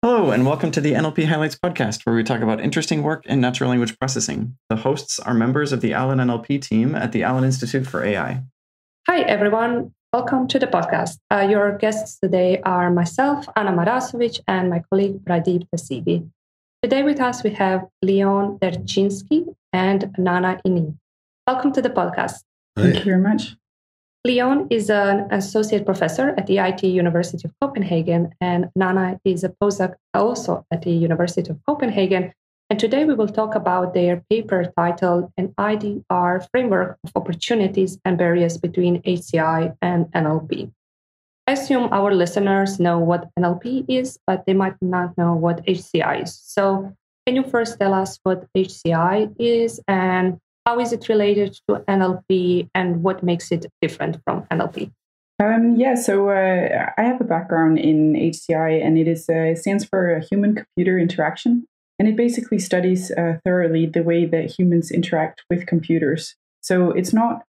Hello, and welcome to the NLP Highlights podcast, where we talk about interesting work in natural language processing. The hosts are members of the Allen NLP team at the Allen Institute for AI. Hi, everyone. Welcome to the podcast. Uh, your guests today are myself, Ana Marasović, and my colleague Pradeep Dasigi. Today with us, we have Leon Derczynski and Nanna Inie. Welcome to the podcast. Thank you very much. Leon is an associate professor at the IT University of Copenhagen, and Nanna is a postdoc also at the University of Copenhagen. And today we will talk about their paper titled An IDR Framework of Opportunities and Barriers Between HCI and NLP. I assume our listeners know what NLP is, but they might not know what HCI is. So, can you first tell us what HCI is and how is it related to NLP and what makes it different from NLP? Um, yeah, so uh, I have a background in HCI, and it is uh, it stands for human computer interaction, and it basically studies uh, thoroughly the way that humans interact with computers. So it's not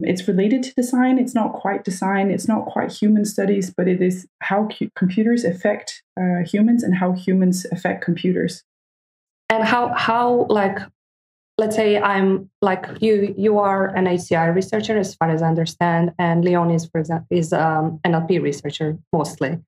it's related to design. It's not quite design. It's not quite human studies, but it is how computers affect uh, humans and how humans affect computers. And how how like let's say I'm like you, you are an HCI researcher, as far as I understand, and Leon is, for example, is um, NLP researcher mostly.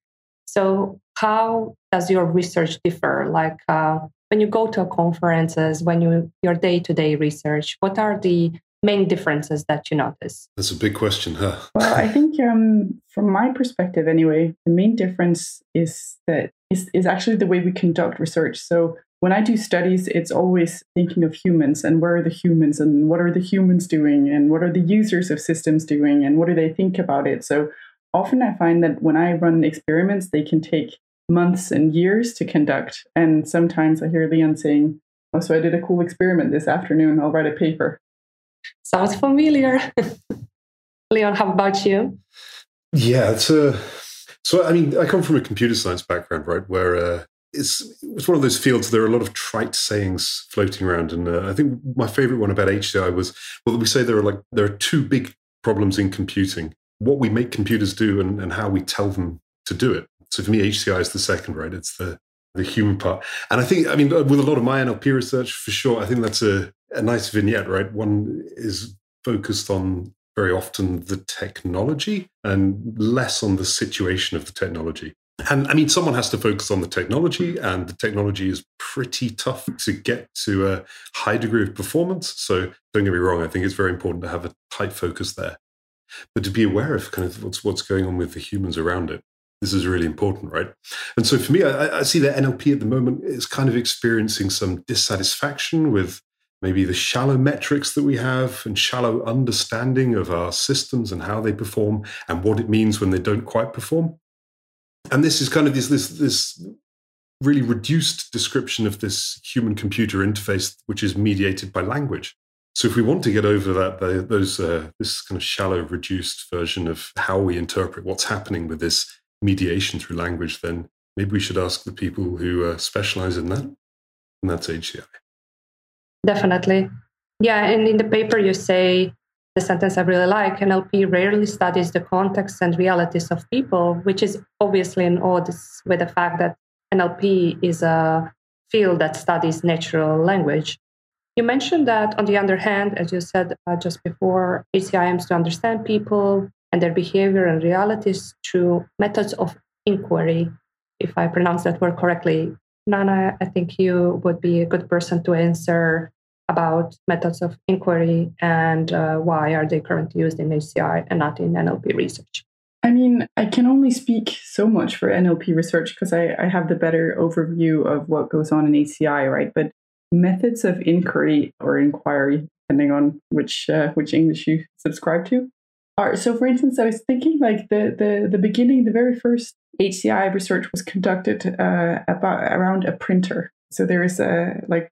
So how does your research differ? Like uh, when you go to conferences, when you your day to day research, what are the main differences that you notice? That's a big question, huh? Well, I think um, from my perspective, anyway, the main difference is that is, is actually the way we conduct research. So when I do studies, it's always thinking of humans and where are the humans and what are the humans doing and what are the users of systems doing and what do they think about it. So often I find that when I run experiments, they can take months and years to conduct. And sometimes I hear Leon saying, Oh, so I did a cool experiment this afternoon. I'll write a paper. Sounds familiar. Leon, how about you? Yeah, it's a. So, I mean, I come from a computer science background, right, where uh, it's it's one of those fields. There are a lot of trite sayings floating around, and uh, I think my favorite one about HCI was well, we say there are like there are two big problems in computing: what we make computers do, and, and how we tell them to do it. So for me, HCI is the second, right? It's the the human part, and I think I mean with a lot of my NLP research, for sure, I think that's a a nice vignette, right? One is focused on very often the technology and less on the situation of the technology. And I mean, someone has to focus on the technology, and the technology is pretty tough to get to a high degree of performance. So don't get me wrong, I think it's very important to have a tight focus there. But to be aware of kind of what's what's going on with the humans around it, this is really important, right? And so for me, I, I see that NLP at the moment is kind of experiencing some dissatisfaction with maybe the shallow metrics that we have and shallow understanding of our systems and how they perform and what it means when they don't quite perform and this is kind of this this this really reduced description of this human computer interface which is mediated by language. So if we want to get over that those uh, this kind of shallow reduced version of how we interpret what's happening with this mediation through language then maybe we should ask the people who uh, specialize in that and that's hci definitely. Yeah and in the paper you say the sentence I really like NLP rarely studies the context and realities of people, which is obviously in odds with the fact that NLP is a field that studies natural language. You mentioned that, on the other hand, as you said uh, just before, HCI aims to understand people and their behavior and realities through methods of inquiry. If I pronounce that word correctly, Nanna, I think you would be a good person to answer about methods of inquiry and uh, why are they currently used in HCI and not in NLP research? I mean, I can only speak so much for NLP research because I, I have the better overview of what goes on in HCI, right? But methods of inquiry or inquiry, depending on which uh, which English you subscribe to, are so. For instance, I was thinking like the the the beginning, the very first HCI research was conducted uh, about around a printer. So there is a like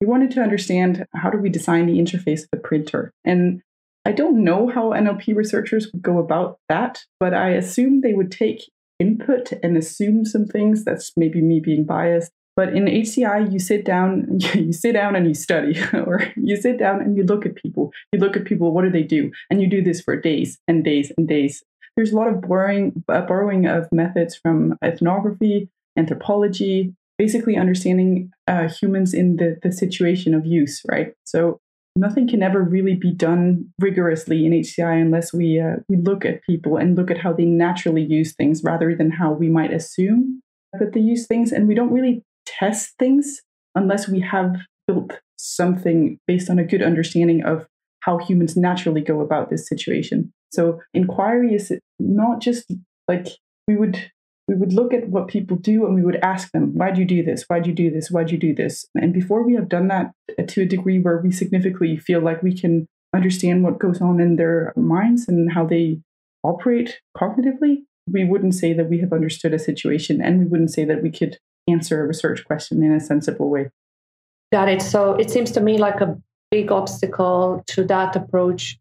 we wanted to understand how do we design the interface of the printer. And I don't know how NLP researchers would go about that, but I assume they would take input and assume some things. That's maybe me being biased. But in HCI, you sit down, you sit down and you study, or you sit down and you look at people. You look at people, what do they do? And you do this for days and days and days. There's a lot of borrowing, uh, borrowing of methods from ethnography anthropology, basically understanding uh, humans in the, the situation of use, right? So nothing can ever really be done rigorously in HCI unless we uh, we look at people and look at how they naturally use things rather than how we might assume that they use things. And we don't really test things unless we have built something based on a good understanding of how humans naturally go about this situation. So inquiry is not just like we would we would look at what people do and we would ask them, why do you do this? Why do you do this? Why do you do this? And before we have done that uh, to a degree where we significantly feel like we can understand what goes on in their minds and how they operate cognitively, we wouldn't say that we have understood a situation and we wouldn't say that we could answer a research question in a sensible way. Got it. So it seems to me like a big obstacle to that approach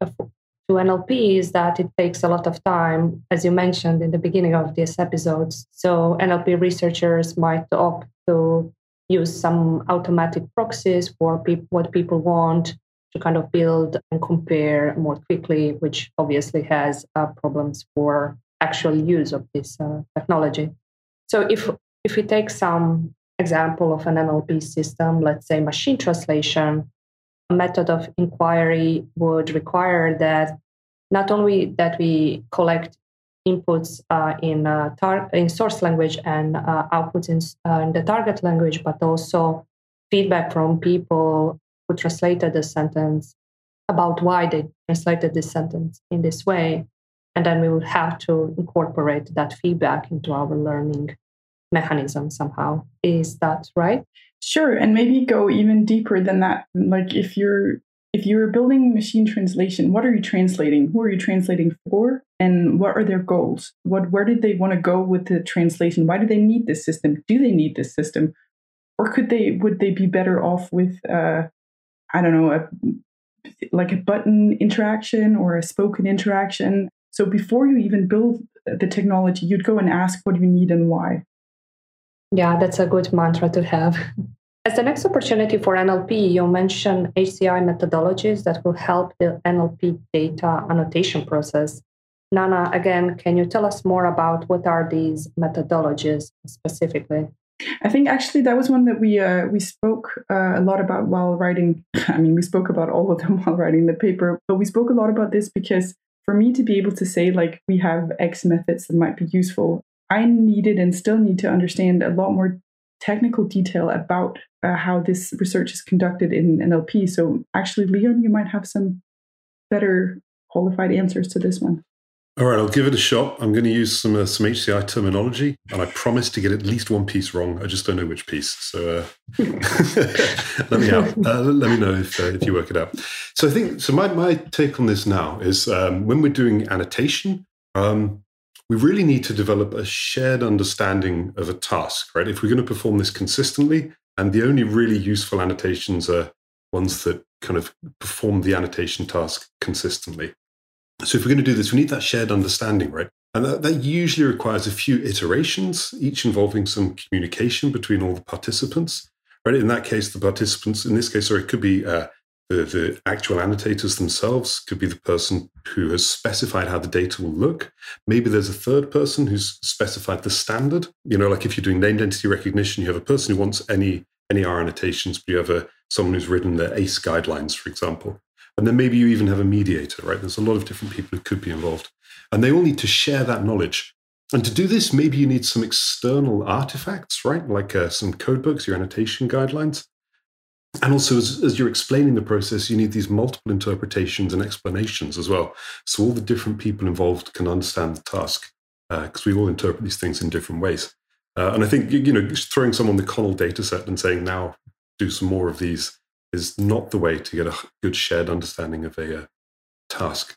to NLP is that it takes a lot of time, as you mentioned in the beginning of this episode. So NLP researchers might opt to use some automatic proxies for pe- what people want to kind of build and compare more quickly, which obviously has uh, problems for actual use of this uh, technology. So if if we take some example of an NLP system, let's say machine translation, method of inquiry would require that not only that we collect inputs uh, in uh, tar- in source language and uh, outputs in, uh, in, the target language, but also feedback from people who translated the sentence about why they translated this sentence in this way, and then we would have to incorporate that feedback into our learning mechanism somehow. Is that right? Sure, and maybe go even deeper than that. Like if you're if you're building machine translation, what are you translating? Who are you translating for? And what are their goals? What where did they want to go with the translation? Why do they need this system? Do they need this system? Or could they would they be better off with uh, I don't know, a, like a button interaction or a spoken interaction? So before you even build the technology, you'd go and ask what you need and why. Yeah, that's a good mantra to have. As the next opportunity for NLP, you mentioned HCI methodologies that will help the NLP data annotation process. Nanna, again, can you tell us more about what are these methodologies specifically? I think actually that was one that we uh, we spoke uh, a lot about while writing. I mean, we spoke about all of them while writing the paper, but we spoke a lot about this because for me to be able to say like we have X methods that might be useful, I needed and still need to understand a lot more technical detail about uh, how this research is conducted in NLP. So, actually, Leon, you might have some better qualified answers to this one. All right, I'll give it a shot. I'm going to use some uh, some HCI terminology, and I promise to get at least one piece wrong. I just don't know which piece. So uh, let me out. Uh, let me know if uh, if you work it out. So I think so. My my take on this now is um, when we're doing annotation, um, we really need to develop a shared understanding of a task, right? If we're going to perform this consistently, and the only really useful annotations are ones that kind of perform the annotation task consistently. So if we're going to do this, we need that shared understanding, right? And that, that usually requires a few iterations, each involving some communication between all the participants. Right? In that case, the participants, in this case, or it could be uh, the, the actual annotators themselves could be the person who has specified how the data will look. Maybe there's a third person who's specified the standard. You know, like if you're doing named entity recognition, you have a person who wants any NER annotations, but you have a someone who's written the ACE guidelines, for example. And then maybe you even have a mediator, right? There's a lot of different people who could be involved. And they all need to share that knowledge. And to do this, maybe you need some external artifacts, right? Like uh, some code books, your annotation guidelines. And also, as, as, you're explaining the process, you need these multiple interpretations and explanations as well. So all the different people involved can understand the task because uh, we all interpret these things in different ways. Uh, and I think you know, throwing someone the CoNLL data set and saying now do some more of these is not the way to get a good shared understanding of a uh, task.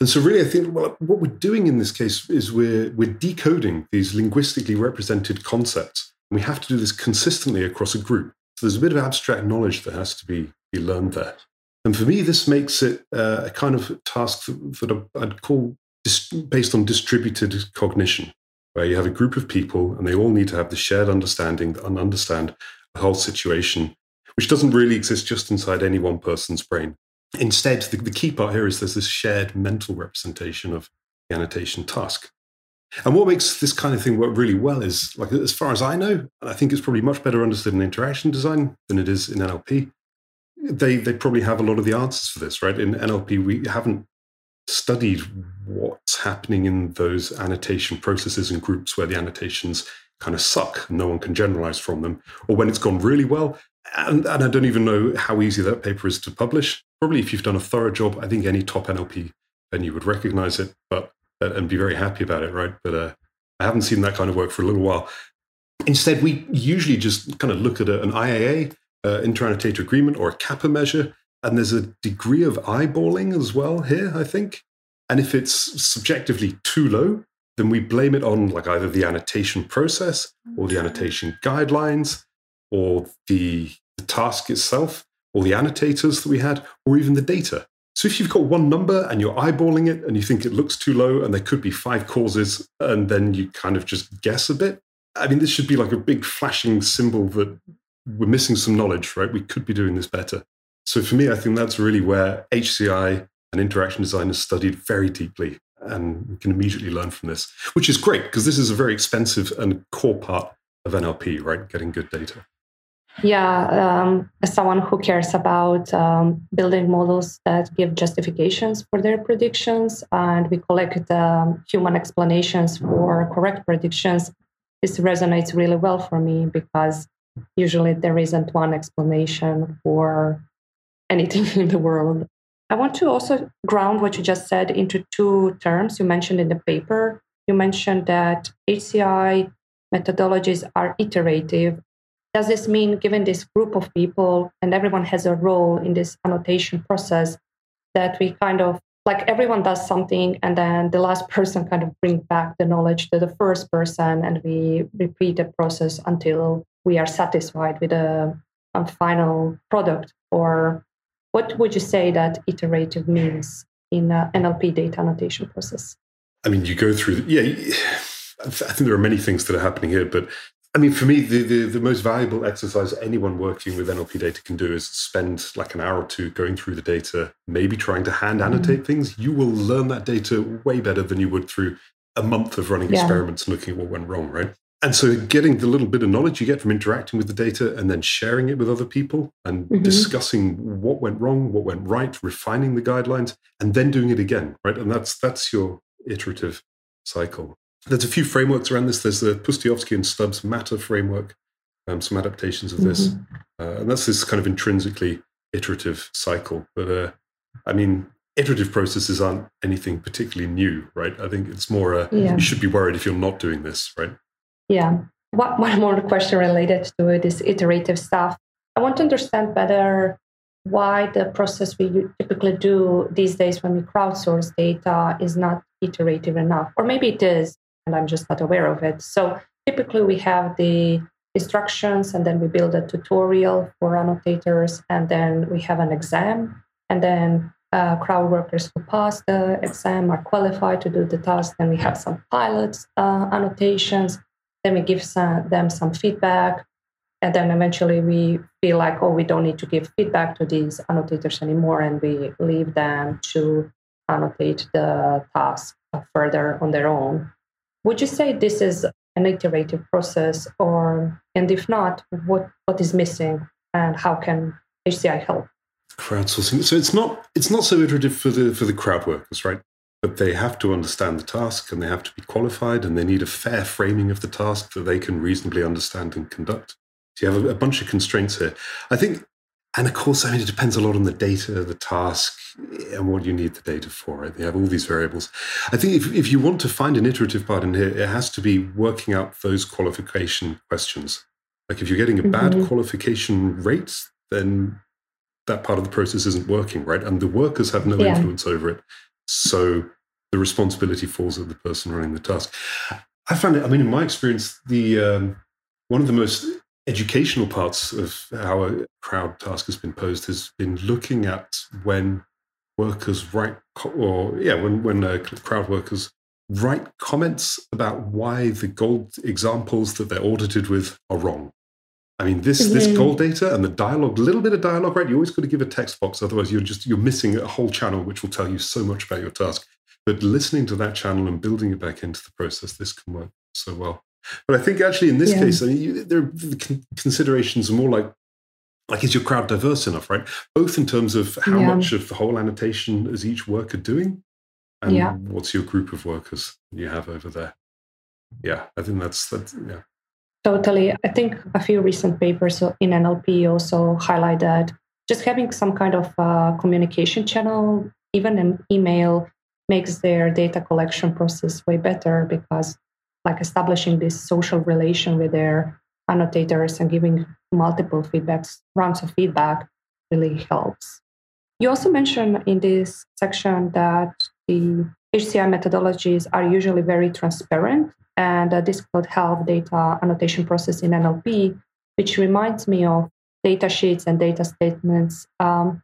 And so, really, I think well, what we're doing in this case is we're we're decoding these linguistically represented concepts. And we have to do this consistently across a group. So there's a bit of abstract knowledge that has to be, be learned there. And for me, this makes it uh, a kind of task that, that I'd call dis- based on distributed cognition, where you have a group of people and they all need to have the shared understanding and understand the whole situation, which doesn't really exist just inside any one person's brain. Instead, the, the key part here is there's this shared mental representation of the annotation task. And what makes this kind of thing work really well is, like, as far as I know, and I think it's probably much better understood in interaction design than it is in NLP. They they probably have a lot of the answers for this, right? In NLP, we haven't studied what's happening in those annotation processes and groups where the annotations kind of suck. No one can generalize from them, or when it's gone really well. And, and I don't even know how easy that paper is to publish. Probably, if you've done a thorough job, I think any top NLP venue would recognize it, but and be very happy about it, right? But uh, I haven't seen that kind of work for a little while. Instead, we usually just kind of look at a, an IAA, uh, interannotator agreement, or a kappa measure, and there's a degree of eyeballing as well here, I think. And if it's subjectively too low, then we blame it on like either the annotation process or the annotation guidelines or the, the task itself or the annotators that we had or even the data. So if you've got one number and you're eyeballing it and you think it looks too low and there could be five causes and then you kind of just guess a bit, I mean, this should be like a big flashing symbol that we're missing some knowledge, right? We could be doing this better. So for me, I think that's really where HCI and interaction design is studied very deeply. And we can immediately learn from this, which is great because this is a very expensive and core part of NLP, right? Getting good data. Yeah, um, as someone who cares about um, building models that give justifications for their predictions, and we collect um, human explanations for correct predictions, this resonates really well for me because usually there isn't one explanation for anything in the world. I want to also ground what you just said into two terms you mentioned in the paper. You mentioned that HCI methodologies are iterative. Does this mean, given this group of people and everyone has a role in this annotation process, that we kind of like everyone does something and then the last person kind of brings back the knowledge to the first person and we repeat the process until we are satisfied with a, a final product or what would you say that iterative means in an NLP data annotation process? I mean, you go through, yeah, I think there are many things that are happening here, but I mean, for me, the, the, the, most valuable exercise anyone working with NLP data can do is spend like an hour or two going through the data, maybe trying to hand annotate mm-hmm. things. You will learn that data way better than you would through a month of running yeah. experiments and looking at what went wrong, right? And so, getting the little bit of knowledge you get from interacting with the data and then sharing it with other people and mm-hmm. discussing what went wrong, what went right, refining the guidelines, and then doing it again, right? And that's that's your iterative cycle. There's a few frameworks around this. There's the Pustejovsky and Stubbs MATTER framework, um, some adaptations of this, mm-hmm. uh, and that's this kind of intrinsically iterative cycle. But uh, I mean, iterative processes aren't anything particularly new, right? I think it's more uh, yeah. you should be worried if you're not doing this, right? Yeah. One more question related to this iterative stuff. I want to understand better why the process we typically do these days when we crowdsource data is not iterative enough. Or maybe it is, and I'm just not aware of it. So typically we have the instructions and then we build a tutorial for annotators and then we have an exam and then uh, crowd workers who pass the exam are qualified to do the task. Then we have some pilots uh, annotations then we give some, them some feedback. And then eventually we feel like, oh, we don't need to give feedback to these annotators anymore. And we leave them to annotate the task further on their own. Would you say this is an iterative process? Or, and if not, what, what is missing and how can HCI help? Crowdsourcing. So it's not it's not so iterative for the for the crowd workers, right? but they have to understand the task and they have to be qualified and they need a fair framing of the task that they can reasonably understand and conduct. So you have a, a bunch of constraints here. I think, and of course, I mean, it depends a lot on the data, the task, and what you need the data for. Right? They have all these variables. I think if, if you want to find an iterative part in here, it has to be working out those qualification questions. Like if you're getting a bad mm-hmm. qualification rate, then that part of the process isn't working, right? And the workers have no yeah. influence over it. So the responsibility falls at the person running the task. I found it, I mean, in my experience, the um, one of the most educational parts of how a crowd task has been posed has been looking at when workers write, or yeah, when, when uh, crowd workers write comments about why the gold examples that they're audited with are wrong. I mean, this mm-hmm. this goal data and the dialogue, little bit of dialogue, right? You always got to give a text box, otherwise you're just you're missing a whole channel which will tell you so much about your task. but listening to that channel and building it back into the process, this can work so well. But I think actually in this yeah. case, I mean, you, there are considerations are more like like is your crowd diverse enough, right? Both in terms of how yeah. much of the whole annotation is each worker doing, and yeah. what's your group of workers you have over there. Yeah, I think that's that. yeah. Totally. I think a few recent papers in NLP also highlight that just having some kind of uh, communication channel, even an email, makes their data collection process way better because like establishing this social relation with their annotators and giving multiple feedbacks rounds of feedback really helps. You also mentioned in this section that the hci methodologies are usually very transparent and this could help data annotation process in nlp which reminds me of data sheets and data statements. Um,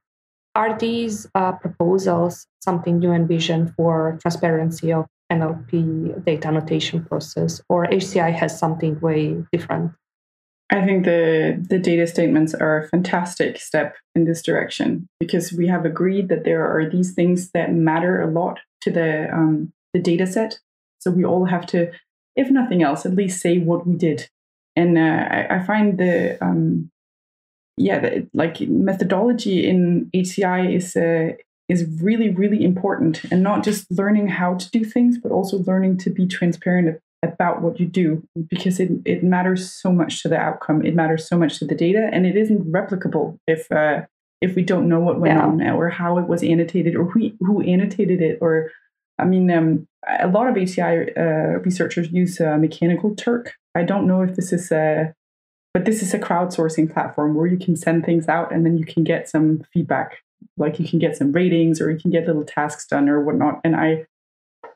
are these uh, proposals something you envision for transparency of NLP data annotation process, or HCI has something way different? I think the, the data statements are a fantastic step in this direction because we have agreed that there are these things that matter a lot to the, um, the data set. So we all have to, if nothing else, at least say what we did. And uh, I, I, find the, um, yeah, the, like methodology in HCI is, uh, is really, really important and not just learning how to do things, but also learning to be transparent about what you do because it, it matters so much to the outcome. It matters so much to the data and it isn't replicable if, uh, if we don't know what went yeah. on or how it was annotated or who, who annotated it or I mean, um, a lot of HCI uh, researchers use uh, Mechanical Turk. I don't know if this is a, but this is a crowdsourcing platform where you can send things out and then you can get some feedback like you can get some ratings or you can get little tasks done or whatnot. And I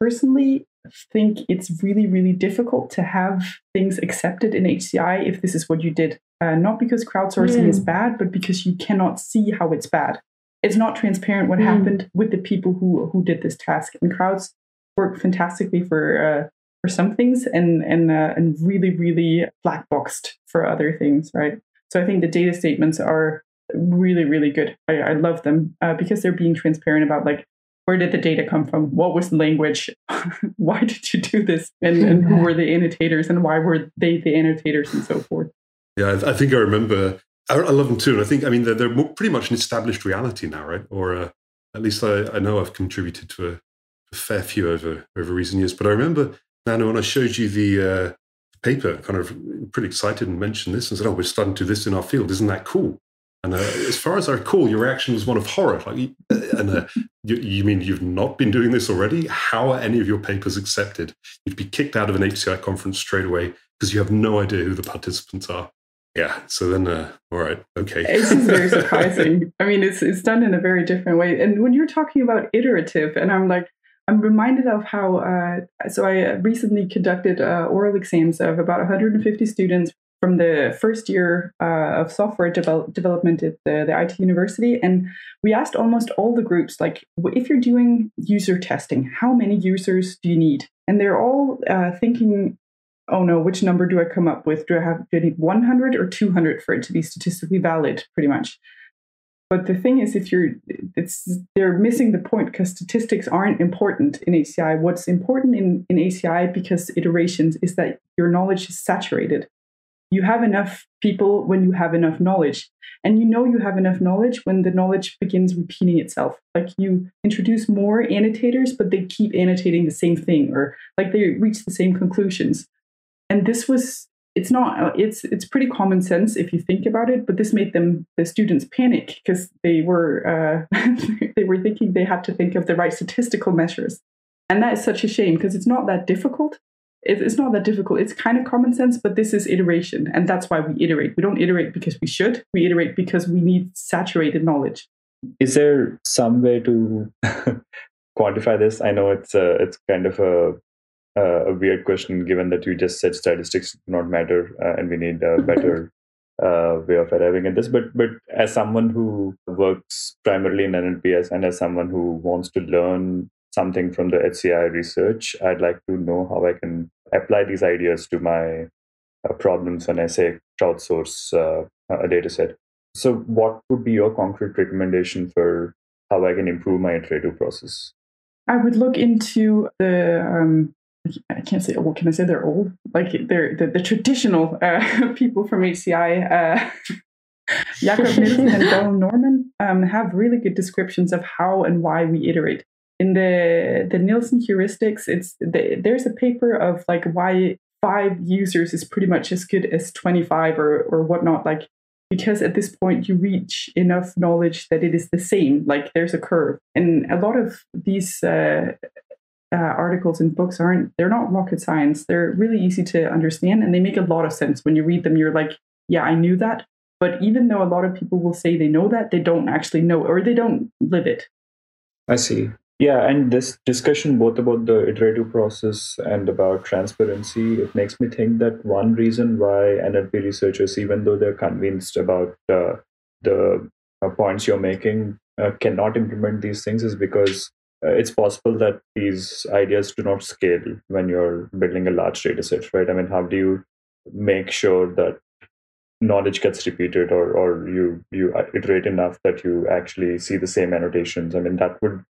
personally think it's really, really difficult to have things accepted in HCI if this is what you did. Uh, not because crowdsourcing mm. is bad, but because you cannot see how it's bad. It's not transparent what mm. happened with the people who who did this task. And crowds work fantastically for uh, for some things and and uh, and really, really black boxed for other things, right? So I think the data statements are really really good. I, I love them uh, because they're being transparent about like where did the data come from? What was the language? Why did you do this? And, and who were the annotators? And why were they the annotators? And so forth. Yeah i, I think i remember I, I, love them too. And i think i mean they're, they're pretty much an established reality now right? Or uh, at least I, I know i've contributed to a, a, fair few over over recent years. But i remember Nanna when i showed you the uh, paper kind of pretty excited and mentioned this and said oh we're starting to do this in our field. Isn't that cool and uh, as far as I recall, your reaction was one of horror. Like, uh, and uh, you, you, mean you've not been doing this already? How are any of your papers accepted? You'd be kicked out of an HCI conference straight away because you have no idea who the participants are. Yeah. So then, uh, all right, okay. This is very surprising. I mean, it's it's done in a very different way. And when you're talking about iterative, and I'm like, I'm reminded of how. Uh, so I recently conducted uh, oral exams of about 150 students from the first year uh, of software develop, development at the, the IT university. And we asked almost all the groups, like, if you're doing user testing, how many users do you need? And they're all uh, thinking, oh no, which number do I come up with? Do I have do I need 100 or 200 for it to be statistically valid, pretty much? But the thing is, if you're, it's they're missing the point because statistics aren't important in HCI. What's important in in HCI because iterations is that your knowledge is saturated you have enough people when you have enough knowledge. And you know you have enough knowledge when the knowledge begins repeating itself. Like you introduce more annotators, but they keep annotating the same thing, or like they reach the same conclusions. And this was it's not it's it's pretty common sense if you think about it but this made them the students panic because they were uh, they were thinking they had to think of the right statistical measures and that is such a shame because it's not that difficult it's not that difficult. It's kind of common sense, but this is iteration. And that's why we iterate. We don't iterate because we should, we iterate because we need saturated knowledge. Is there some way to quantify this? I know it's a, it's kind of a, a weird question given that you just said statistics do not matter uh, and we need a better uh, way of arriving at this. But but as someone who works primarily in NLPS and as someone who wants to learn something from the HCI research, I'd like to know how I can apply these ideas to my uh, problems when I say crowdsource uh, a data set. So, what would be your concrete recommendation for how I can improve my iterative process? I would look into the um, I can't say old. Can I say they're old? Like they're the, the traditional uh, people from HCI. Uh, Jakob Nielsen and Donald Norman um, have really good descriptions of how and why we iterate. In the the Nielsen heuristics, it's the, there's a paper of like why five users is pretty much as good as 25 or or whatnot. Like because at this point you reach enough knowledge that it is the same. Like there's a curve, and a lot of these uh, uh, articles and books aren't they're not rocket science they're really easy to understand and they make a lot of sense when you read them you're like yeah i knew that but even though a lot of people will say they know that they don't actually know or they don't live it i see yeah and this discussion both about the iterative process and about transparency it makes me think that one reason why nlp researchers even though they're convinced about uh, the uh, points you're making uh, cannot implement these things is because uh, it's possible that these ideas do not scale when you're building a large data set, right? I mean, how do you make sure that knowledge gets repeated or, or you, you iterate enough that you actually see the same annotations? I mean, that would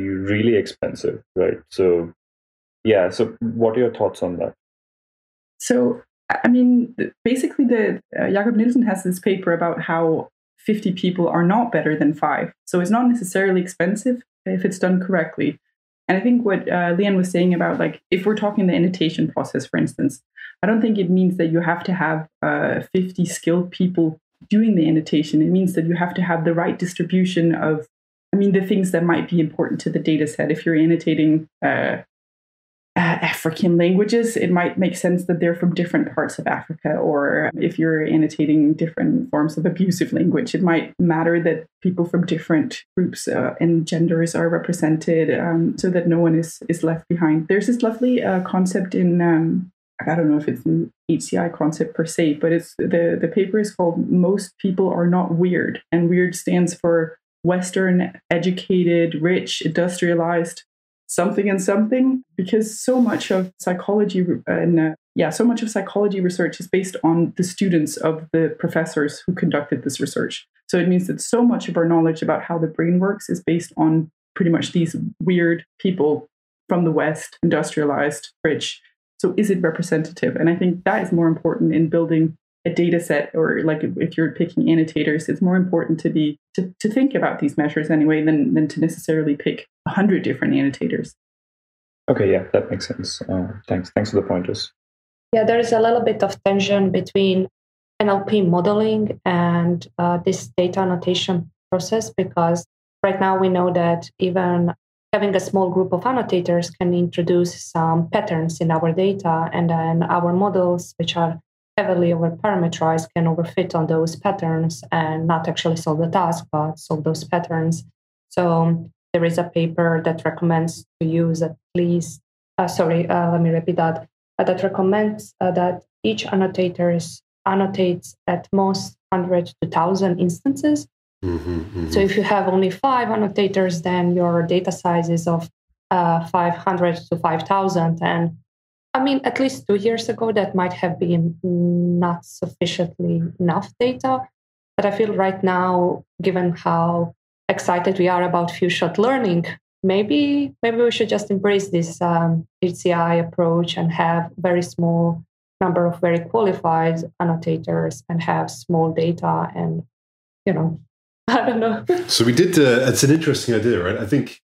be really expensive, right? So, yeah. So, what are your thoughts on that? So, I mean, basically, the uh, Jakob Nielsen has this paper about how 50 people are not better than five. So it's not necessarily expensive, if it's done correctly. And I think what uh, Leon was saying about, like, if we're talking the annotation process, for instance, I don't think it means that you have to have uh, 50 skilled people doing the annotation. It means that you have to have the right distribution of, I mean, the things that might be important to the data set. If you're annotating uh, uh, African languages, it might make sense that they're from different parts of Africa. Or if you're annotating different forms of abusive language, it might matter that people from different groups uh, and genders are represented um, so that no one is, is left behind. There's this lovely uh, concept in, um, I don't know if it's an HCI concept per se, but it's the, the paper is called Most People Are Not Weird. And weird stands for Western, educated, rich, industrialized something and something because so much of psychology and uh, yeah so much of psychology research is based on the students of the professors who conducted this research. So it means that so much of our knowledge about how the brain works is based on pretty much these weird people from the west industrialized rich. So is it representative? And i think that is more important in building a data set or like if you're picking annotators it's more important to be to, to think about these measures anyway than than to necessarily pick 100 different annotators. Okay yeah that makes sense. Uh, thanks. Thanks for the pointers. Yeah there is a little bit of tension between nlp modeling and uh, this data annotation process because right now we know that even having a small group of annotators can introduce some patterns in our data and then our models which are heavily over parameterized can overfit on those patterns and not actually solve the task, but solve those patterns. So there is a paper that recommends to use at least, uh, sorry, uh, let me repeat that, uh, that recommends uh, that each annotator annotates at most 100 to 1,000 instances. Mm-hmm, mm-hmm. So if you have only five annotators, then your data size is of uh, 500 to 5,000. And I mean, at least two years ago, that might have been not sufficiently enough data. But I feel right now, given how excited we are about few shot learning, maybe maybe we should just embrace this um, HCI approach and have very small number of very qualified annotators and have small data and you know I don't know. so we did. Uh, it's an interesting idea, right? I think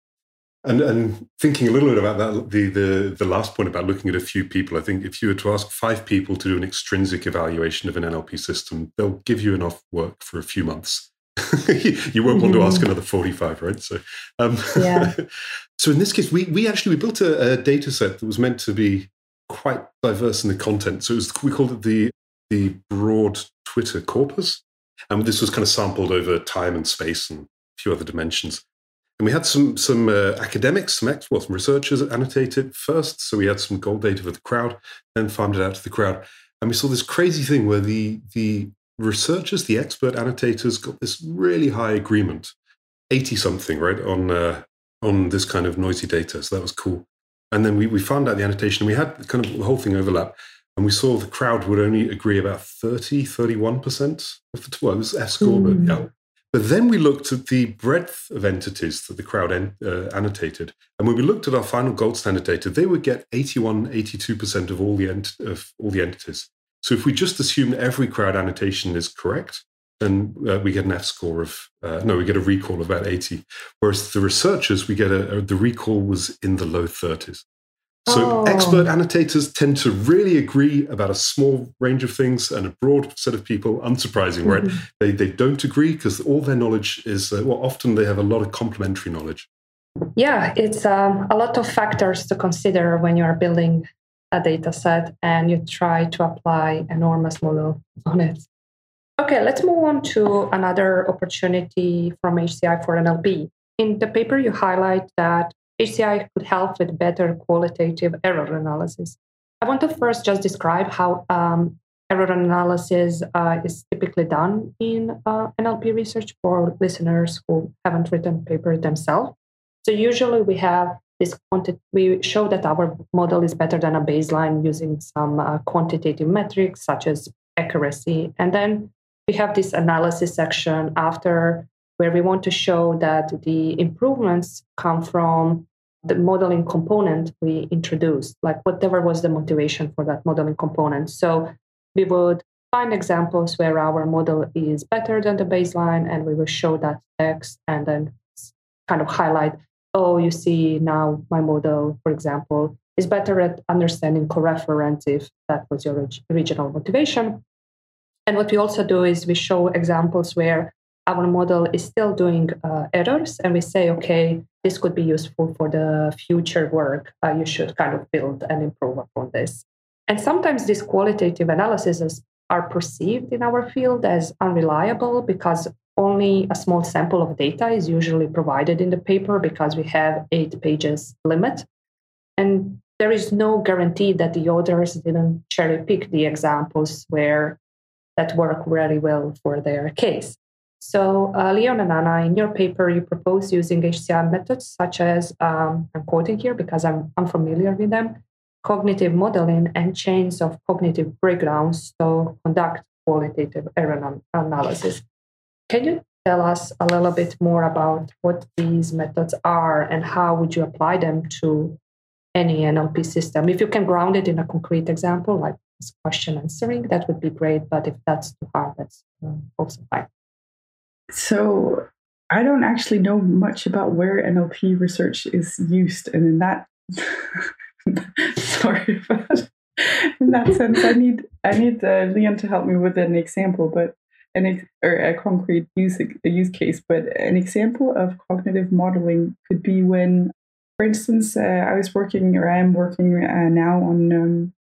and and thinking a little bit about that, the the the last point about looking at a few people, I think if you were to ask five people to do an extrinsic evaluation of an NLP system, they'll give you enough work for a few months. you won't want to ask mm-hmm. another 45 right so um, yeah. so in this case we we actually we built a, a, data set that was meant to be quite diverse in the content so it was, we called it the the broad twitter corpus and this was kind of sampled over time and space and a few other dimensions and we had some some uh, academics, some experts, well, some researchers annotate it first. So we had some gold data for the crowd, then farmed it out to the crowd. And we saw this crazy thing where the the researchers, the expert annotators, got this really high agreement, eighty something, right, on uh, on this kind of noisy data. So that was cool. And then we we found out the annotation. We had kind of the whole thing overlap. And we saw the crowd would only agree about 30, 31% of the, well, it was F score, mm. but yeah, But then we looked at the breadth of entities that the crowd en- uh, annotated. And when we looked at our final gold standard data, they would get 81, 82% of all the, ent- of all the entities. So if we just assume every crowd annotation is correct, then uh, we get an F score of, uh, no, we get a recall of about 80. Whereas the researchers, we get a, a the recall was in the low 30s. So Oh. expert annotators tend to really agree about a small range of things and a broad set of people. Unsurprising, right? Mhm. They they don't agree because all their knowledge is uh, well. Often they have a lot of complementary knowledge. Yeah, it's um, a lot of factors to consider when you are building a data set and you try to apply enormous model on it. Okay, let's move on to another opportunity from HCI for NLP. In the paper, you highlight that HCI could help with better qualitative error analysis. I want to first just describe how um, error analysis uh, is typically done in uh, NLP research for listeners who haven't written paper themselves. So usually we have this quanti- we show that our model is better than a baseline using some uh, quantitative metrics such as accuracy, and then we have this analysis section after where we want to show that the improvements come from the modeling component we introduced, like whatever was the motivation for that modeling component. So we would find examples where our model is better than the baseline, and we will show that text and then kind of highlight oh, you see now my model, for example, is better at understanding coreference if that was your original motivation. And what we also do is we show examples where our model is still doing uh, errors, and we say, okay, this could be useful for the future work. Uh, you should kind of build and improve upon this. And sometimes these qualitative analyses are perceived in our field as unreliable because only a small sample of data is usually provided in the paper because we have eight pages limit. And there is no guarantee that the authors didn't cherry pick the examples where that work really well for their case. So, uh, Leon and Anna, in your paper, you propose using HCI methods such as, um, I'm quoting here because I'm unfamiliar with them, cognitive modeling and chains of cognitive breakdowns to conduct qualitative error analysis. Can you tell us a little bit more about what these methods are and how would you apply them to any NLP system? If you can ground it in a concrete example, like this question answering, that would be great. But if that's too hard, that's uh, also fine. So I don't actually know much about where NLP research is used, and in that, sorry, but in that sense, I need I need uh, Leon to help me with an example, but an ex- or a concrete use a use case. But an example of cognitive modeling could be when, for instance, uh, I was working or I am working uh, now on. Um,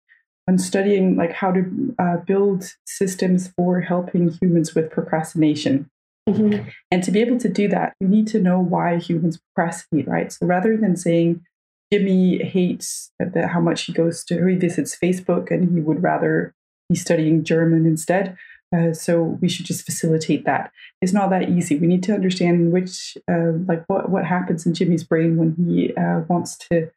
on studying like how to uh, build systems for helping humans with procrastination Mm-hmm. and to be able to do that, we need to know why humans procrastinate, right? So rather than saying Jimmy hates the, how much he goes to revisits Facebook and he would rather be studying German instead, uh, so we should just facilitate that. It's not that easy. We need to understand which, uh, like, what what happens in Jimmy's brain when he uh, wants to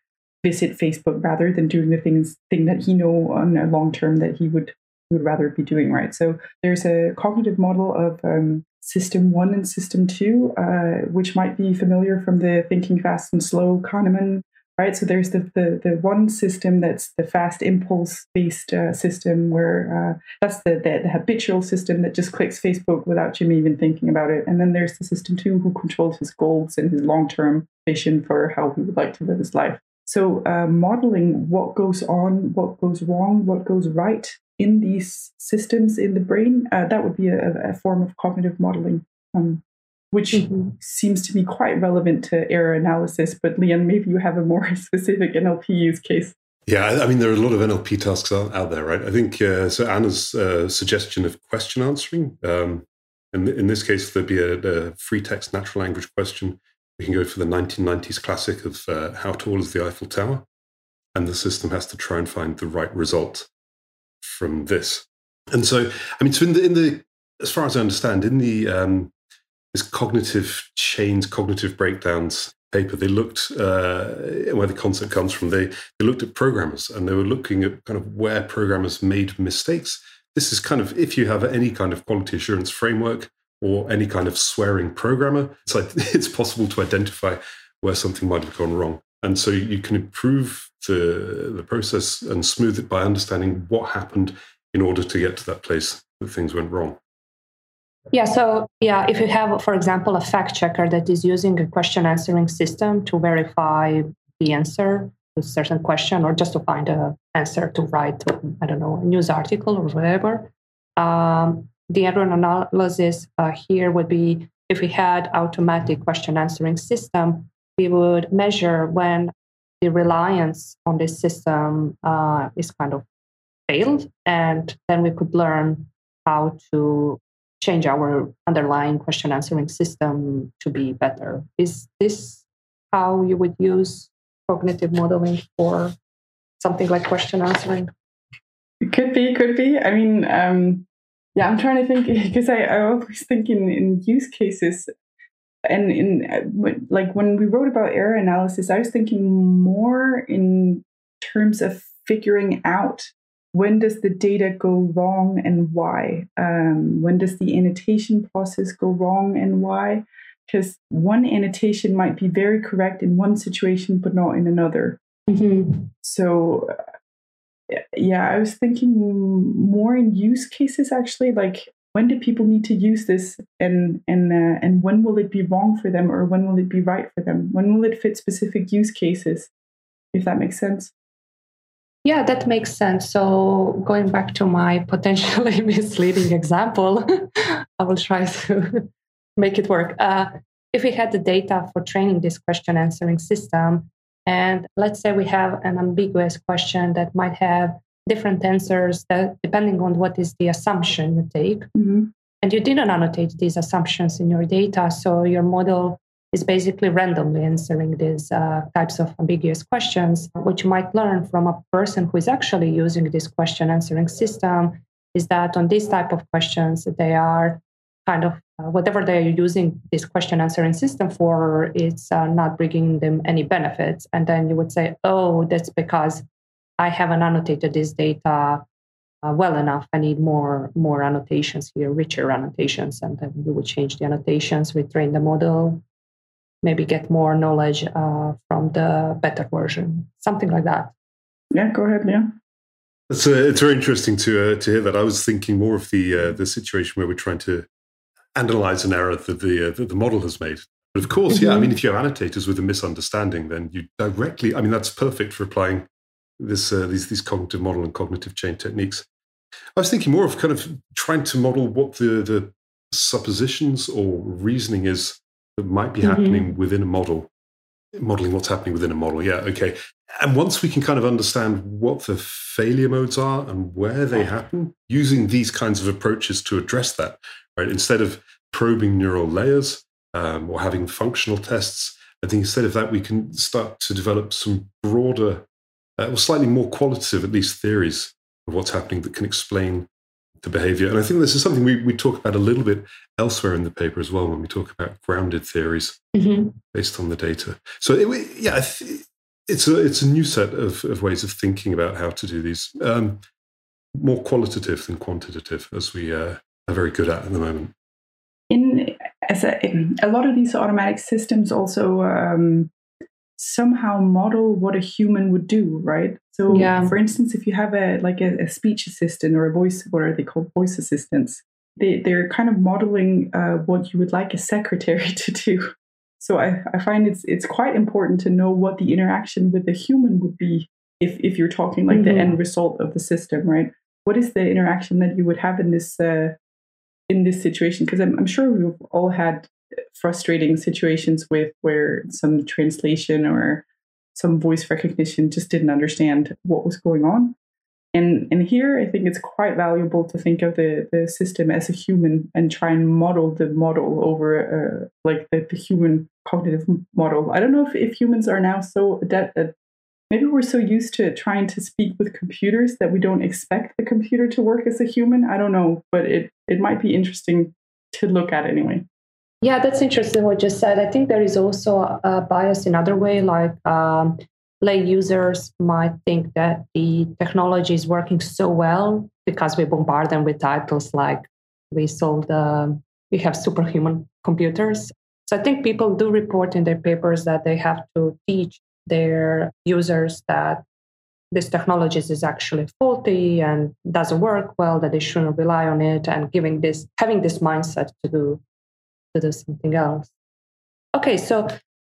visit Facebook rather than doing the things thing that he know on a long term that he would would rather be doing, right? So there's a cognitive model of um, system one and system two, uh, which might be familiar from the thinking fast and slow Kahneman, right? So there's the, the, the one system that's the fast impulse based uh, system where uh, that's the, the, the habitual system that just clicks Facebook without Jimmy even thinking about it. And then there's the system two who controls his goals and his long term vision for how he would like to live his life. So, uh, modeling what goes on, what goes wrong, what goes right in these systems in the brain, uh, that would be a, a, form of cognitive modeling, um, which Mhm. seems to be quite relevant to error analysis. But, Leon, maybe you have a more specific NLP use case. Yeah, I- mean, there are a lot of NLP tasks out, out there, right? I think uh, so. Anna's uh, suggestion of question answering. Um, in, in this case, there'd be a, a free text natural language question. We can go for the 1990s classic of uh, how tall is the Eiffel Tower, and the system has to try and find the right result from this. And so, I mean, so in the, in the as far as I understand, in the um, this cognitive chains, cognitive breakdowns paper, they looked uh, where the concept comes from. They they looked at programmers and they were looking at kind of where programmers made mistakes. This is kind of if you have any kind of quality assurance framework, or any kind of swearing programmer, it's like it's possible to identify where something might have gone wrong. And so you can improve the, the process and smooth it by understanding what happened in order to get to that place that things went wrong. Yeah, so yeah, if you have, for example, a fact checker that is using a question answering system to verify the answer to a certain question or just to find an answer to write, I don't know, a news article or whatever, um, the error analysis uh, here would be if we had automatic question answering system, we would measure when the reliance on this system uh, is kind of failed, and then we could learn how to change our underlying question answering system to be better. Is this how you would use cognitive modeling for something like question answering? It could be, could be. I mean, um, yeah, I'm trying to think because I, I always think in, in use cases and in like when we wrote about error analysis, I was thinking more in terms of figuring out when does the data go wrong and why? Um, when does the annotation process go wrong and why? Because one annotation might be very correct in one situation, but not in another. Mm-hmm. So, yeah, I was thinking more in use cases actually, like when do people need to use this? And and uh, and when will it be wrong for them or when will it be right for them? When will it fit specific use cases? If that makes sense. Yeah that makes sense. So going back to my potentially misleading example i will try to make it work. Uh, if we had the data for training this question answering system and let's say we have an ambiguous question that might have different answers that depending on what is the assumption you take. Mm-hmm. And you didn't annotate these assumptions in your data. So your model is basically randomly answering these uh, types of ambiguous questions. What you might learn from a person who is actually using this question answering system is that on these type of questions, they are kind of uh, whatever they're using this question answering system for, it's uh, not bringing them any benefits. And then you would say, oh, that's because I haven't annotated this data uh, well enough. I need more more annotations here, richer annotations, and then you would change the annotations, retrain the model, maybe get more knowledge uh, from the better version, something like that. Yeah, go ahead, yeah. It's, uh, it's very interesting to uh, to hear that. I was thinking more of the uh, the situation where we're trying to analyze an error that the uh, that the model has made. But of course, mm-hmm. yeah, I mm-hmm. mean, if you have annotators with a misunderstanding, then you directly, I mean, that's perfect for applying this uh, these these cognitive model and cognitive chain techniques. I was thinking more of kind of trying to model what the the suppositions or reasoning is that might be mm-hmm. happening within a model, modeling what's happening within a model. Yeah, okay. And once we can kind of understand what the failure modes are and where they happen, using these kinds of approaches to address that, right? Instead of probing neural layers um, or having functional tests, I think instead of that, we can start to develop some broader uh, or slightly more qualitative, at least, theories of what's happening that can explain the behavior. And I think this is something we, we talk about a little bit elsewhere in the paper as well when we talk about grounded theories mm-hmm. based on the data. So, it, yeah, it's a, it's a new set of, of ways of thinking about how to do these, um, more qualitative than quantitative, as we uh, are very good at at the moment. In, as a, in a lot of these automatic systems also um, somehow model what a human would do, right? So, yeah. for instance, if you have a like a, a, speech assistant or a voice, what are they called? Voice assistants. They they're kind of modeling uh, what you would like a secretary to do. So I, I find it's it's quite important to know what the interaction with a human would be if if you're talking like mm-hmm. the end result of the system, right? What is the interaction that you would have in this uh, in this situation? Because I'm, I'm sure we've all had frustrating situations with where some translation or some voice recognition just didn't understand what was going on. And and here I think it's quite valuable to think of the, the system as a human and try and model the model over uh, like the, the human cognitive model. I don't know if, if humans are now so adept maybe we're so used to trying to speak with computers that we don't expect the computer to work as a human. I don't know, but it, it might be interesting to look at anyway. Yeah, that's interesting what you said. I think there is also a bias in other way, like um, lay users might think that the technology is working so well because we bombard them with titles like we sold, the we have superhuman computers. So I think people do report in their papers that they have to teach their users that this technology is actually faulty and doesn't work well, that they shouldn't rely on it, and giving this having this mindset to do to do something else. Okay, so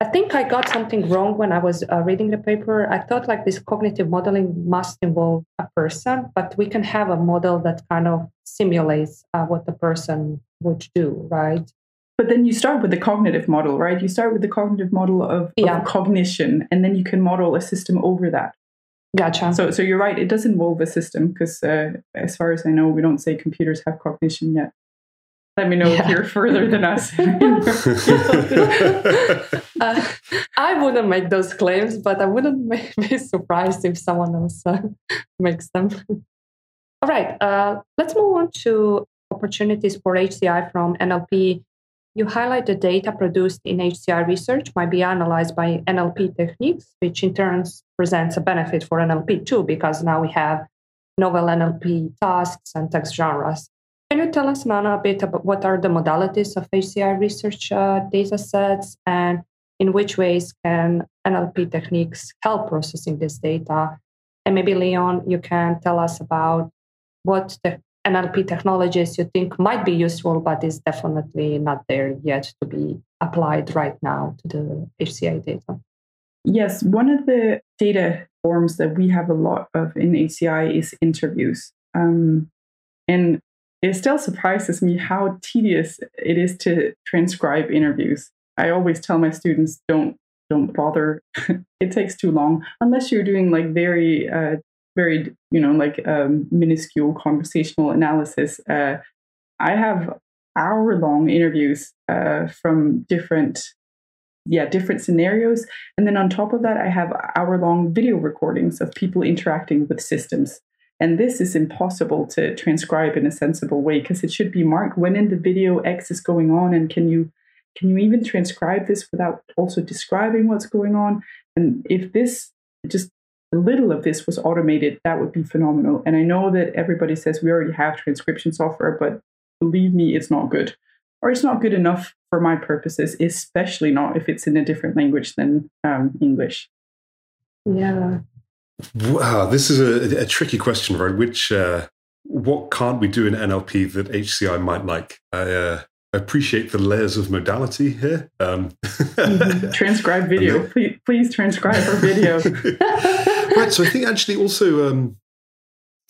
I think I got something wrong when I was uh, reading the paper. I thought like this cognitive modeling must involve a person, but we can have a model that kind of simulates uh, what the person would do, right? But then you start with the cognitive model, right? You start with the cognitive model of, yeah. of cognition, and then you can model a system over that. Gotcha. So, so you're right. It does involve a system because, uh, as far as I know, we don't say computers have cognition yet. Let me know yeah. if you're further than us. uh, I wouldn't make those claims, but I wouldn't be surprised if someone else uh, makes them. All right, uh, let's move on to opportunities for HCI from NLP. You highlight the data produced in HCI research might be analyzed by NLP techniques, which in turn presents a benefit for NLP too, because now we have novel NLP tasks and text genres. Can you tell us, Nanna, a bit about what are the modalities of HCI research uh, data sets and in which ways can NLP techniques help processing this data? And maybe, Leon, you can tell us about what the NLP technologies you think might be useful, but is definitely not there yet to be applied right now to the HCI data. Yes, one of the data forms that we have a lot of in HCI is interviews. Um, and it still surprises me how tedious it is to transcribe interviews. I always tell my students don't don't bother. it takes too long unless you're doing like very uh, very you know like um, minuscule conversational analysis. Uh, I have hour long interviews uh, from different yeah different scenarios and then on top of that i have hour long video recordings of people interacting with systems and this is impossible to transcribe in a sensible way because it should be marked when in the video X is going on and can you can you even transcribe this without also describing what's going on? And if this just a little of this was automated, that would be phenomenal. And I know that everybody says we already have transcription software, but believe me, it's not good. Or it's not good enough for my purposes, especially not if it's in a different language than um, English. Yeah, Wow, this is a, a tricky question, right? Which uh, what can't we do in NLP that HCI might like? I uh, appreciate the layers of modality here. Um, mm-hmm. Transcribe video, please, please transcribe our video. right. So I think actually also um,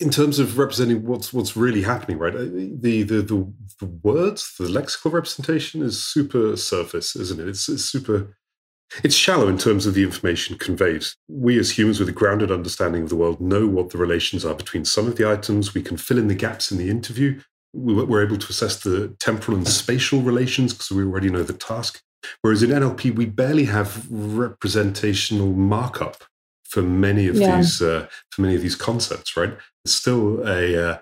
in terms of representing what's what's really happening, right? Uh, the the the, the words, the lexical representation is super surface, isn't it? It's, it's super it's shallow in terms of the information conveyed. We, as humans with a grounded understanding of the world, know what the relations are between some of the items. We can fill in the gaps in the interview. We're able to assess the temporal and spatial relations because we already know the task. Whereas in NLP, we barely have representational markup for many of yeah. these uh, for many of these concepts. Right? It's still a uh,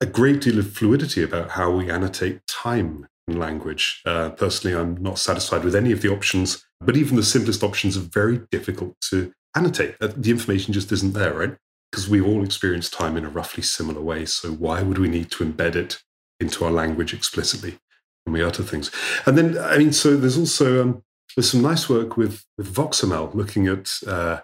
a great deal of fluidity about how we annotate time in language. Uh, personally, I'm not satisfied with any of the options but even the simplest options are very difficult to annotate. Uh, the information just isn't there, right? Because we all experience time in a roughly similar way. So why would we need to embed it into our language explicitly when we utter things? And then, I mean, so there's also um, there's some nice work with with VoxML looking at uh,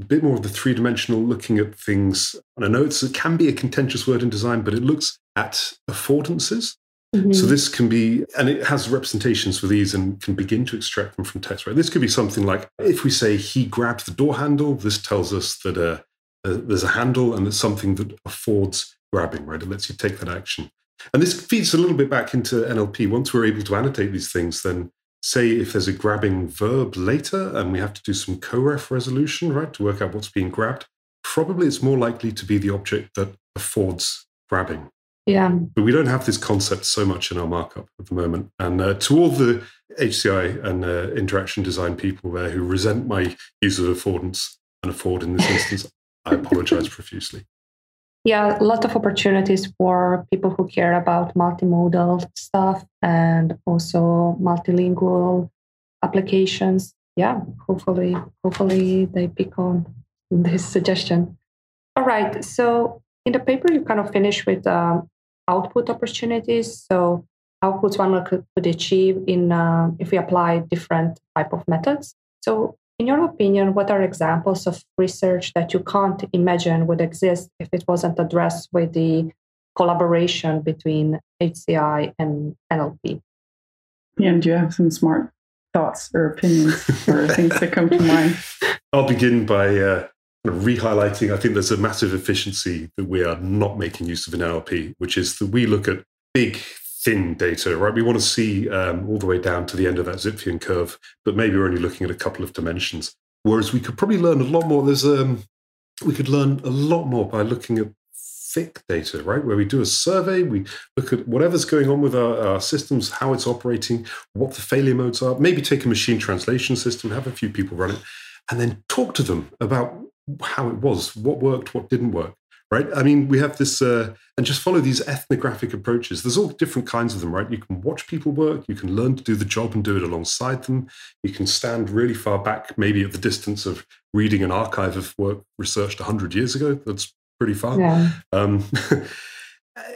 a bit more of the three dimensional, looking at things. And I know it's it can be a contentious word in design, but it looks at affordances Mm-hmm. So this can be, and it has representations for these and can begin to extract them from text. Right? This could be something like if we say he grabbed the door handle. This tells us that uh, uh, there's a handle and it's something that affords grabbing. Right? It lets you take that action. And this feeds a little bit back into NLP. Once we're able to annotate these things, then say if there's a grabbing verb later and we have to do some co-ref resolution, right, to work out what's being grabbed, probably it's more likely to be the object that affords grabbing. Yeah. But we don't have this concept so much in our markup at the moment. And uh, to all the HCI and uh, interaction design people there who resent my use of affordance and afford in this instance, I apologize profusely. Yeah, a lot of opportunities for people who care about multimodal stuff and also multilingual applications. Yeah, hopefully, hopefully they pick on this suggestion. All right. So in the paper, you kind of finish with um, output opportunities. So outputs one could, could achieve in uh, if we apply different type of methods. So, in your opinion, what are examples of research that you can't imagine would exist if it wasn't addressed with the collaboration between HCI and NLP? Yeah, do you have some smart thoughts or opinions or things that come to mind? I'll begin by uh, re-highlighting. I think there's a massive efficiency that we are not making use of in NLP, which is that we look at big, thin data, right? We want to see um, all the way down to the end of that Zipfian curve, but maybe we're only looking at a couple of dimensions. Whereas we could probably learn a lot more. There's um, we could learn a lot more by looking at thick data, right? Where we do a survey, we look at whatever's going on with our, our, systems, how it's operating, what the failure modes are, maybe take a machine translation system, have a few people run it, and then talk to them about how it was, what worked, what didn't work, right? I mean, we have this, uh, and just follow these ethnographic approaches. There's all different kinds of them, right? You can watch people work, you can learn to do the job and do it alongside them. You can stand really far back, maybe at the distance of reading an archive of work researched 100 years ago. That's pretty far. Yeah. Um,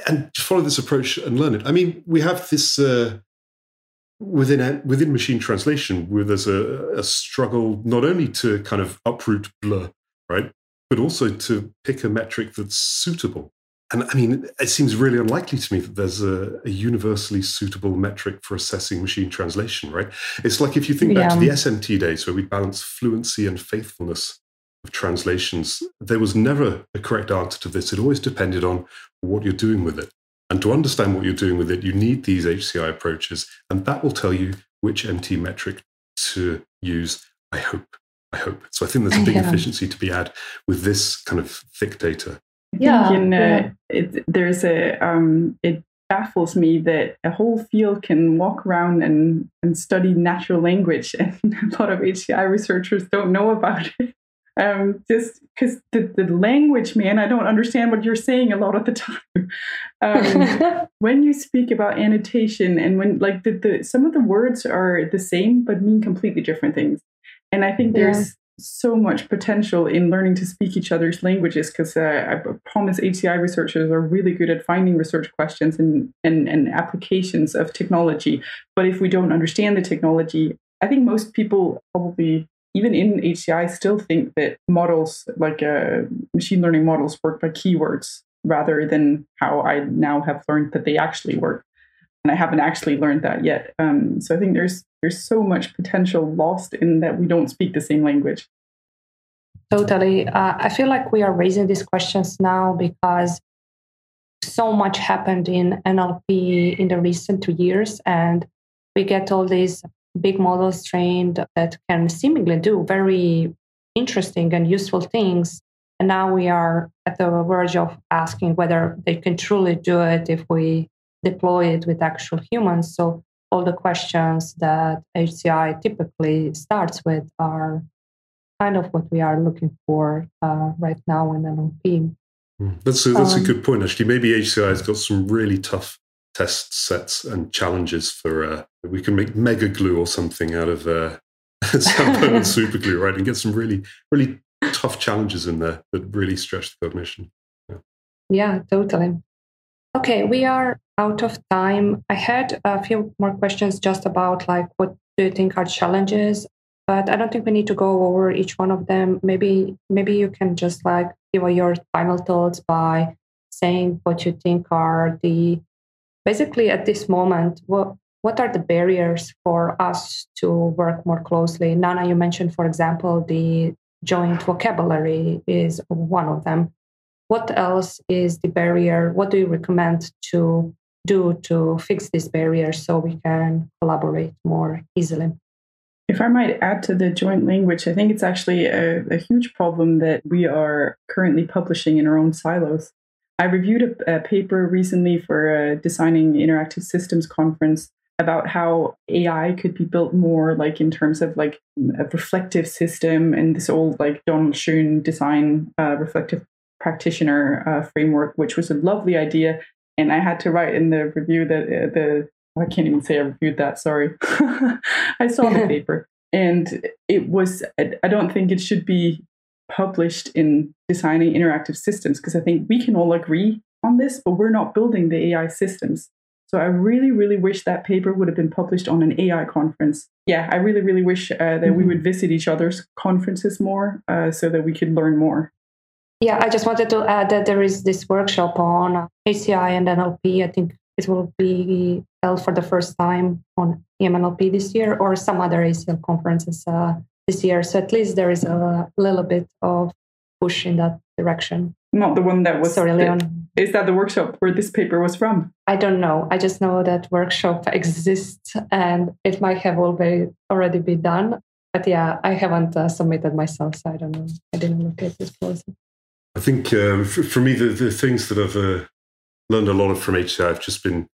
and just follow this approach and learn it. I mean, we have this uh, within within machine translation where there's a, a, struggle not only to kind of uproot BLEU, right, but also to pick a metric that's suitable. And I mean, it seems really unlikely to me that there's a, a universally suitable metric for assessing machine translation, right? It's like if you think back yeah. to the SMT days where we balance fluency and faithfulness of translations, there was never a correct answer to this. It always depended on what you're doing with it. And to understand what you're doing with it, you need these HCI approaches, and that will tell you which MT metric to use. I hope. I hope. So I think there's a big yeah. efficiency to be had with this kind of thick data. Yeah, in, uh, it, there's a um, it baffles me that a whole field can walk around and, and study natural language, and a lot of HCI researchers don't know about it um, just because the, the language, man, I don't understand what you're saying a lot of the time. Um, when you speak about annotation and when like the, the some of the words are the same but mean completely different things, and I think yeah. there's so much potential in learning to speak each other's languages because uh, I promise HCI researchers are really good at finding research questions and, and, and applications of technology. But if we don't understand the technology, I think most people probably even in HCI, still think that models, like uh, machine learning models, work by keywords rather than how I now have learned that they actually work. And I haven't actually learned that yet. Um, so I think there's there's so much potential lost in that we don't speak the same language. Totally. Uh, I feel like we are raising these questions now because so much happened in NLP in the recent two years, and we get all these big models trained that can seemingly do very interesting and useful things. And now we are at the verge of asking whether they can truly do it if we deploy it with actual humans. So all the questions that HCI typically starts with are kind of what we are looking for uh, right now in NLP. Hmm. That's a, that's um, a good point, actually. Maybe HCI has got some really tough test sets and challenges for uh, we can make mega glue or something out of uh, Sampo and SuperGLUE, right? And get some really, really tough challenges in there that really stretch the cognition. Yeah. yeah, totally. Okay, we are out of time. I had a few more questions just about like what do you think are challenges, but I don't think we need to go over each one of them. Maybe maybe you can just like give your final thoughts by saying what you think are the basically at this moment what what are the barriers for us to work more closely Nanna you mentioned for example the joint vocabulary is one of them what else is the barrier what do you recommend to do to fix this barrier so we can collaborate more easily if I might add to the joint language, I think it's actually a, a, huge problem that we are currently publishing in our own silos. I reviewed a, a paper recently for a designing interactive systems conference about how AI could be built more like in terms of like a reflective system and this old like Donald Schoen design uh, reflective practitioner uh, framework, which was a lovely idea. And I had to write in the review that uh, the I can't even say I reviewed that. Sorry, I saw the paper, and it was. I don't think it should be published in designing interactive systems because I think we can all agree on this, but we're not building the AI systems. So I really, really wish that paper would have been published on an AI conference. Yeah, I really, really wish uh, that mm-hmm. we would visit each other's conferences more uh, so that we could learn more. Yeah, I just wanted to add that there is this workshop on HCI and NLP. I think it will be held for the first time on EMNLP this year or some other ACL conferences uh, this year. So at least there is a little bit of push in that direction. Not the one that was. Sorry, Leon. Is that the workshop where this paper was from? I don't know. I just know that workshop exists and it might have already already been done. But yeah, I haven't uh, submitted myself, so I don't know. I didn't look at this closely. I think uh, for, for, me, the, the things that I've uh, learned a lot of from HCI have just been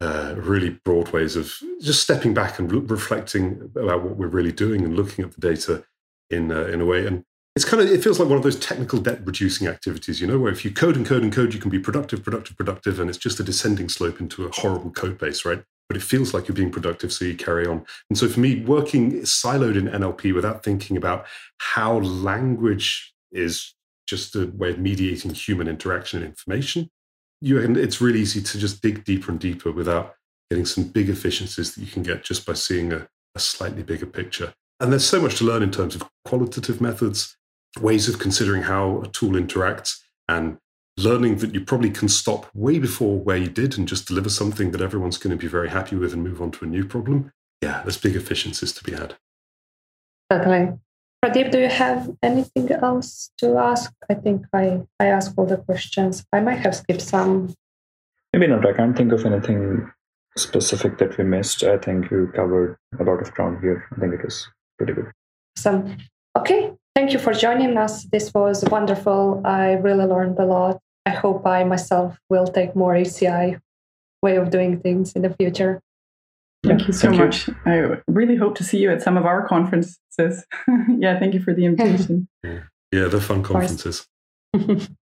uh, really broad ways of just stepping back and re- reflecting about what we're really doing and looking at the data in uh, in a way. And it's kind of it feels like one of those technical debt reducing activities, you know, where if you code and code and code, you can be productive, productive, productive, and it's just a descending slope into a horrible code base, right? But it feels like you're being productive, so you carry on. And so for me, working siloed in NLP without thinking about how language is just a way of mediating human interaction and information, you can, it's really easy to just dig deeper and deeper without getting some big efficiencies that you can get just by seeing a, a slightly bigger picture. And there's so much to learn in terms of qualitative methods, ways of considering how a tool interacts, and learning that you probably can stop way before where you did and just deliver something that everyone's going to be very happy with and move on to a new problem. Yeah, there's big efficiencies to be had. Totally. Pradeep, do you have anything else to ask? I think I, I asked all the questions. I might have skipped some. Maybe not. I can't think of anything specific that we missed. I think you covered a lot of ground here. I think it was pretty good. Awesome. Okay. Thank you for joining us. This was wonderful. I really learned a lot. I hope I myself will take more HCI way of doing things in the future. Thank you so thank much. You. I really hope to see you at some of our conferences. yeah, thank you for the invitation. yeah, they're fun conferences.